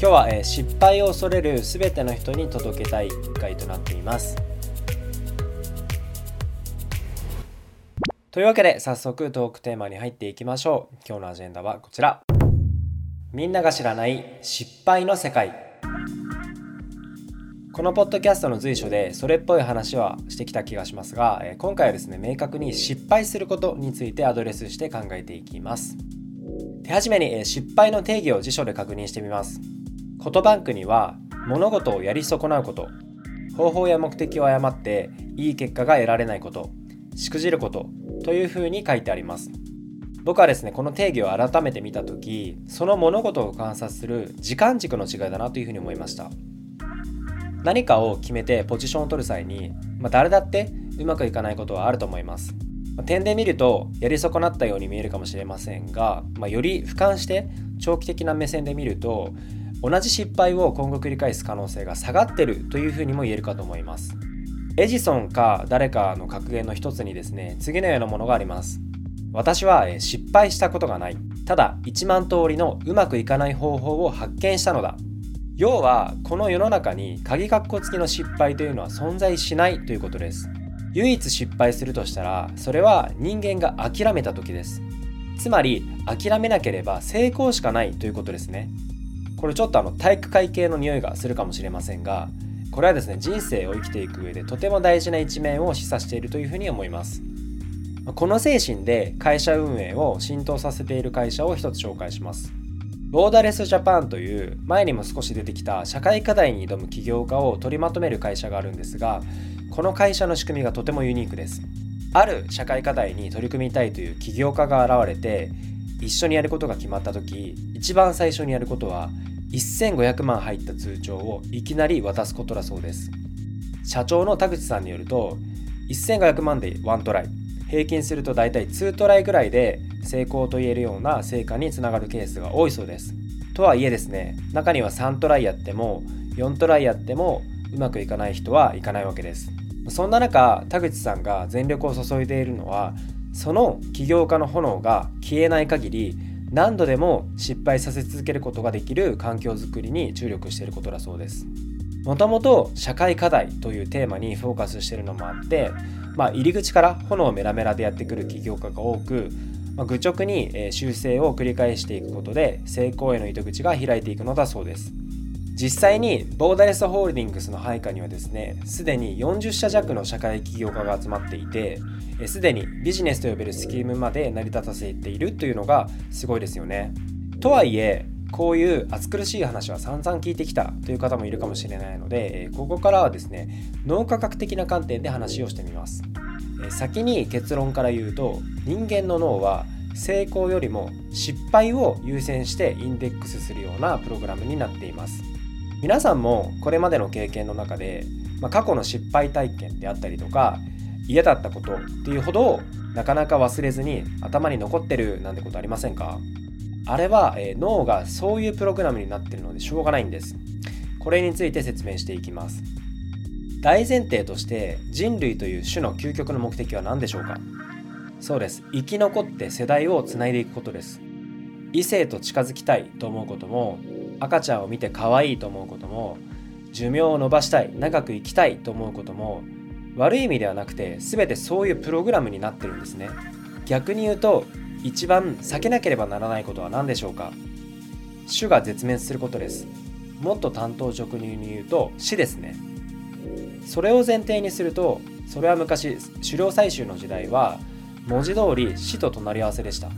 今日は、えー、失敗を恐れるすべての人に届けたい回となっています。というわけで早速トークテーマに入っていきましょう。今日のアジェンダはこちら。みんなが知らない失敗の世界。このポッドキャストの随所でそれっぽい話はしてきた気がしますが今回はですね明確に失敗することについてアドレスして考えていきます。手始めに失敗の定義を辞書で確認してみます。コトバンクには物事をやり損なうこと方法や目的を誤っていい結果が得られないことしくじることというふうに書いてあります。僕はですねこの定義を改めて見た時その物事を観察する時間軸の違いだなというふうに思いました。何かを決めてポジションを取る際に、まあ、誰だってうまくいかないことはあると思います。点で見るとやり損なったように見えるかもしれませんが、まあ、より俯瞰して長期的な目線で見ると同じ失敗を今後繰り返す可能性が下がってるというふうにも言えるかと思います。エジソンか誰かの格言の一つにですね次のようなものがあります。私は失敗したことがない。ただ1万通りのうまくいかない方法を発見したのだ。要はこの世の中に鍵括弧付きの失敗というのは存在しないということです。唯一失敗するとしたらそれは人間が諦めた時です。つまり諦めなければ成功しかないということですね。これちょっとあの体育会系の匂いがするかもしれませんがこれはですね人生を生きていく上でとても大事な一面を示唆しているというふうに思います。この精神で会社運営を浸透させている会社を一つ紹介します。ボーダレスジャパンという前にも少し出てきた社会課題に挑む起業家を取りまとめる会社があるんですがこの会社の仕組みがとてもユニークです。ある社会課題に取り組みたいという起業家が現れて一緒にやることが決まった時一番最初にやることは1500万入った通帳をいきなり渡すことだそうです。社長の田口さんによると1500万で1トライ。平均すると大体2トライぐらいで成功と言えるような成果につながるケースが多いそうです。とはいえですね中には3トライやっても4トライやってもうまくいかない人はいかないわけです。そんな中田口さんが全力を注いでいるのはその起業家の炎が消えない限り何度でも失敗させ続けることができる環境づくりに注力していることだそうです。もともと社会課題というテーマにフォーカスしているのもあって、まあ、入り口から炎メラメラでやってくる起業家が多く、まあ、愚直に修正を繰り返していくことで成功への糸口が開いていくのだそうです。実際にボーダレスホールディングスの配下にはですねすでに40社弱の社会起業家が集まっていてすでにビジネスと呼べるスキームまで成り立たせているというのがすごいですよね。とはいえこういう暑苦しい話は散々聞いてきたという方もいるかもしれないのでここからはですね脳科学的な観点で話をしてみます先に結論から言うと人間の脳は成功よりも失敗を優先してインデックスするようなプログラムになっています皆さんもこれまでの経験の中で、まあ、過去の失敗体験であったりとか嫌だったことっていうほどなかなか忘れずに頭に残ってるなんてことありませんか？あれは、えー、脳がそういうプログラムになってるのでしょうがないんです。これについて説明していきます。大前提として人類という種の究極の目的は何でしょうか？そうです。生き残って世代をつないでいくことです。異性と近づきたいと思うことも赤ちゃんを見て可愛いと思うことも寿命を伸ばしたい長く生きたいと思うことも悪い意味ではなくて全てそういうプログラムになってるんですね。逆に言うと一番避けなければならないことは何でしょうか？種が絶滅することです。もっと担当直入に言うと死ですね。それを前提にするとそれは昔狩猟採集の時代は文字通り死と隣り合わせでした。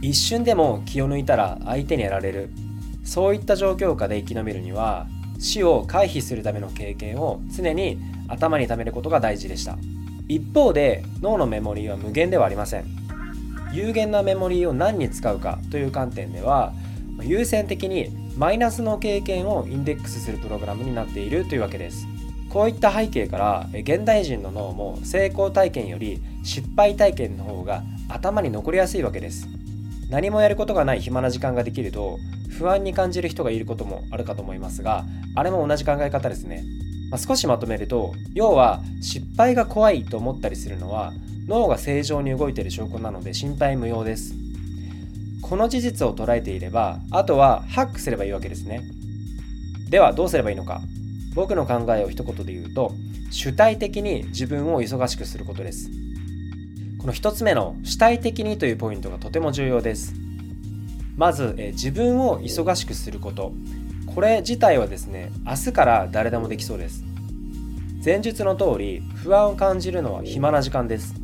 一瞬でも気を抜いたら相手にやられる。そういった状況下で生き延びるには死を回避するための経験を常に頭に貯めることが大事でした。一方で脳のメモリーは無限ではありません。有限なメモリーを何に使うかという観点では優先的にマイナスの経験をインデックスするプログラムになっているというわけです。こういった背景から現代人の脳も成功体験より失敗体験の方が頭に残りやすいわけです。何もやることがない暇な時間ができると不安に感じる人がいることもあるかと思いますがあれも同じ考え方ですね、まあ、少しまとめると要は失敗が怖いと思ったりするのは脳が正常に動いている証拠なので心配無用です。この事実を捉えていればあとはハックすればいいわけですね。ではどうすればいいのか。僕の考えを一言で言うと主体的に自分を忙しくすることです。この1つ目の主体的にというポイントがとても重要です。まず、え自分を忙しくすること。これ自体はですね明日から誰でもできそうです。前述の通り不安を感じるのは暇な時間です。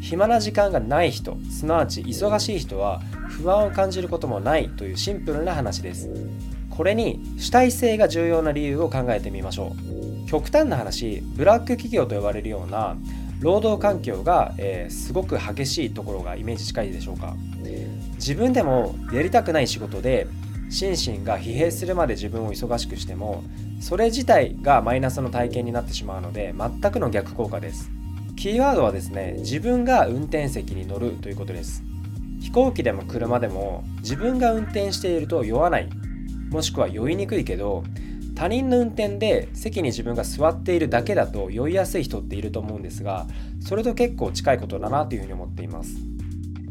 暇な時間がない人すなわち忙しい人は不安を感じることもないというシンプルな話です。これに主体性が重要な理由を考えてみましょう。極端な話ブラック企業と呼ばれるような労働環境が、えー、すごく激しいところがイメージ近いでしょうか。自分でもやりたくない仕事で心身が疲弊するまで自分を忙しくしてもそれ自体がマイナスの体験になってしまうので全くの逆効果です。キーワードはですね自分が運転席に乗るということです。飛行機でも車でも自分が運転していると酔わない。もしくは酔いにくいけど他人の運転で席に自分が座っているだけだと酔いやすい人っていると思うんですがそれと結構近いことだなというふうに思っています。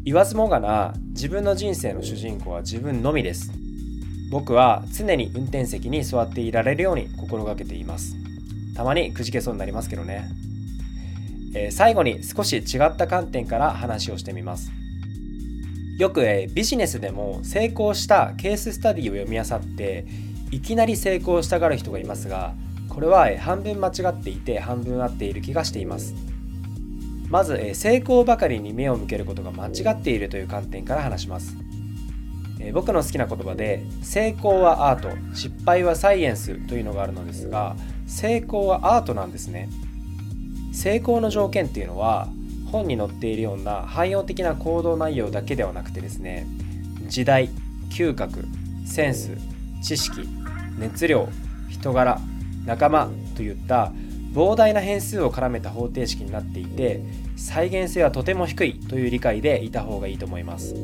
言わずもがな自分の人生の主人公は自分のみです。僕は常に運転席に座っていられるように心がけています。たまにくじけそうになりますけどね、えー、最後に少し違った観点から話をしてみます。よく、えー、ビジネスでも成功したケーススタディを読み漁っていきなり成功したがる人がいますがこれは半分間違っていて半分合っている気がしています。まず成功ばかりに目を向けることが間違っているという観点から話します。僕の好きな言葉で成功はアート失敗はサイエンスというのがあるのですが成功はアートなんですね。成功の条件っていうのは本に載っているような汎用的な行動内容だけではなくてですね時代嗅覚センス知識熱量人柄仲間といった膨大な変数を絡めた方程式になっていて再現性はとても低いという理解でいた方がいいと思います。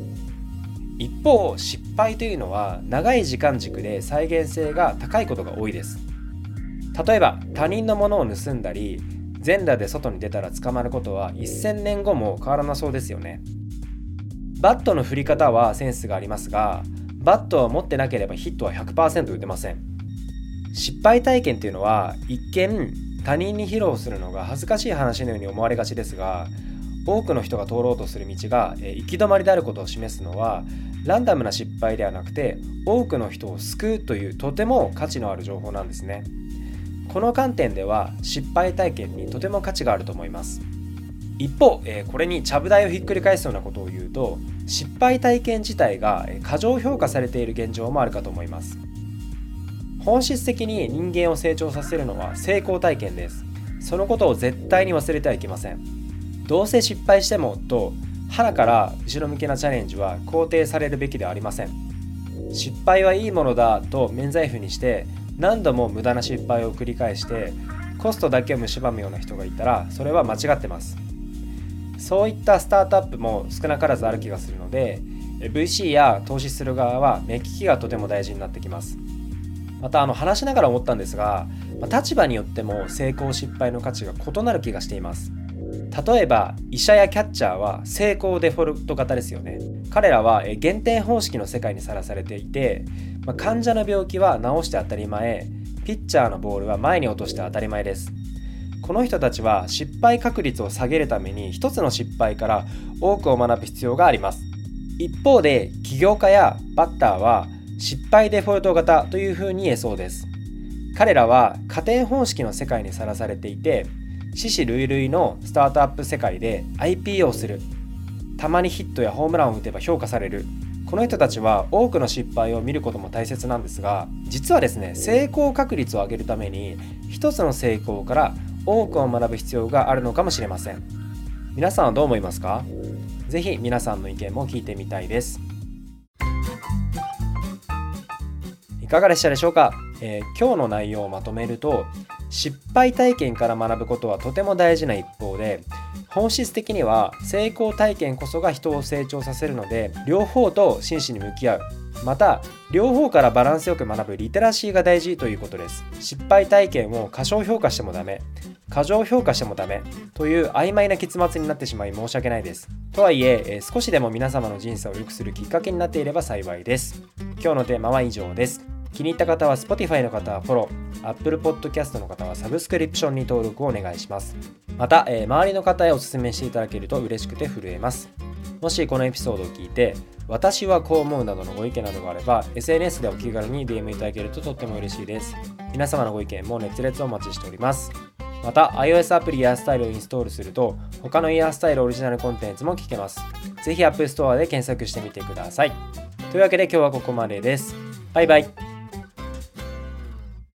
一方失敗というのは長い時間軸で再現性が高いことが多いです。例えば他人のものを盗んだり全裸で外に出たら捕まることは1000年後も変わらなそうですよね。バットの振り方はセンスがありますがバットを持ってなければヒットは100%打てません。失敗体験っていうのは一見他人に披露するのが恥ずかしい話のように思われがちですが多くの人が通ろうとする道が行き止まりであることを示すのはランダムな失敗ではなくて多くの人を救うというとても価値のある情報なんですね。この観点では失敗体験にとても価値があると思います。一方、えこれにちゃぶ台をひっくり返すようなことを言うと失敗体験自体が過剰評価されている現状もあるかと思います。本質的に人間を成長させるのは成功体験です。そのことを絶対に忘れてはいけません。どうせ失敗してもと腹から後ろ向きなチャレンジは肯定されるべきではありません。失敗はいいものだと免罪符にして何度も無駄な失敗を繰り返してコストだけを蝕むような人がいたらそれは間違ってます。そういったスタートアップも少なからずある気がするので VC や投資する側は目利きがとても大事になってきます。またあの話しながら思ったんですが立場によっても成功失敗の価値が異なる気がしています。例えば医者やキャッチャーは成功デフォルト型ですよね。彼らは減点方式の世界にさらされていて、患者の病気は治して当たり前。ピッチャーのボールは前に落として当たり前です。この人たちは失敗確率を下げるために一つの失敗から多くを学ぶ必要があります。一方で起業家やバッターは失敗デフォルト型というふうに言えそうです。彼らは加点方式の世界にさらされていて死死類類のスタートアップ世界で IPO する。たまにヒットやホームランを打てば評価される。この人たちは多くの失敗を見ることも大切なんですが実はですね成功確率を上げるために一つの成功から多くを学ぶ必要があるのかもしれません。皆さんはどう思いますか？ぜひ皆さんの意見も聞いてみたいです。いかがでしたでしょうか、えー、今日の内容をまとめると失敗体験から学ぶことはとても大事な一方で本質的には成功体験こそが人を成長させるので両方と真摯に向き合う。また両方からバランスよく学ぶリテラシーが大事ということです。失敗体験を過小評価してもダメ。過剰評価してもダメという曖昧な結末になってしまい申し訳ないです。とはいええ少しでも皆様の人生を良くするきっかけになっていれば幸いです。今日のテーマは以上です。気に入った方は Spotify の方はフォロー。Apple Podcast の方はサブスクリプションに登録をお願いします。また、え周りの方へお勧めしていただけると嬉しくて震えます。もしこのエピソードを聞いて私はこう思うなどのご意見などがあれば SNS でお気軽に DM いただけるととっても嬉しいです。皆様のご意見も熱烈お待ちしております。また iOS アプリイヤースタイルをインストールすると他のイヤースタイルオリジナルコンテンツも聞けます。是非 App Store で検索してみてください。というわけで今日はここまでです。バイバイ。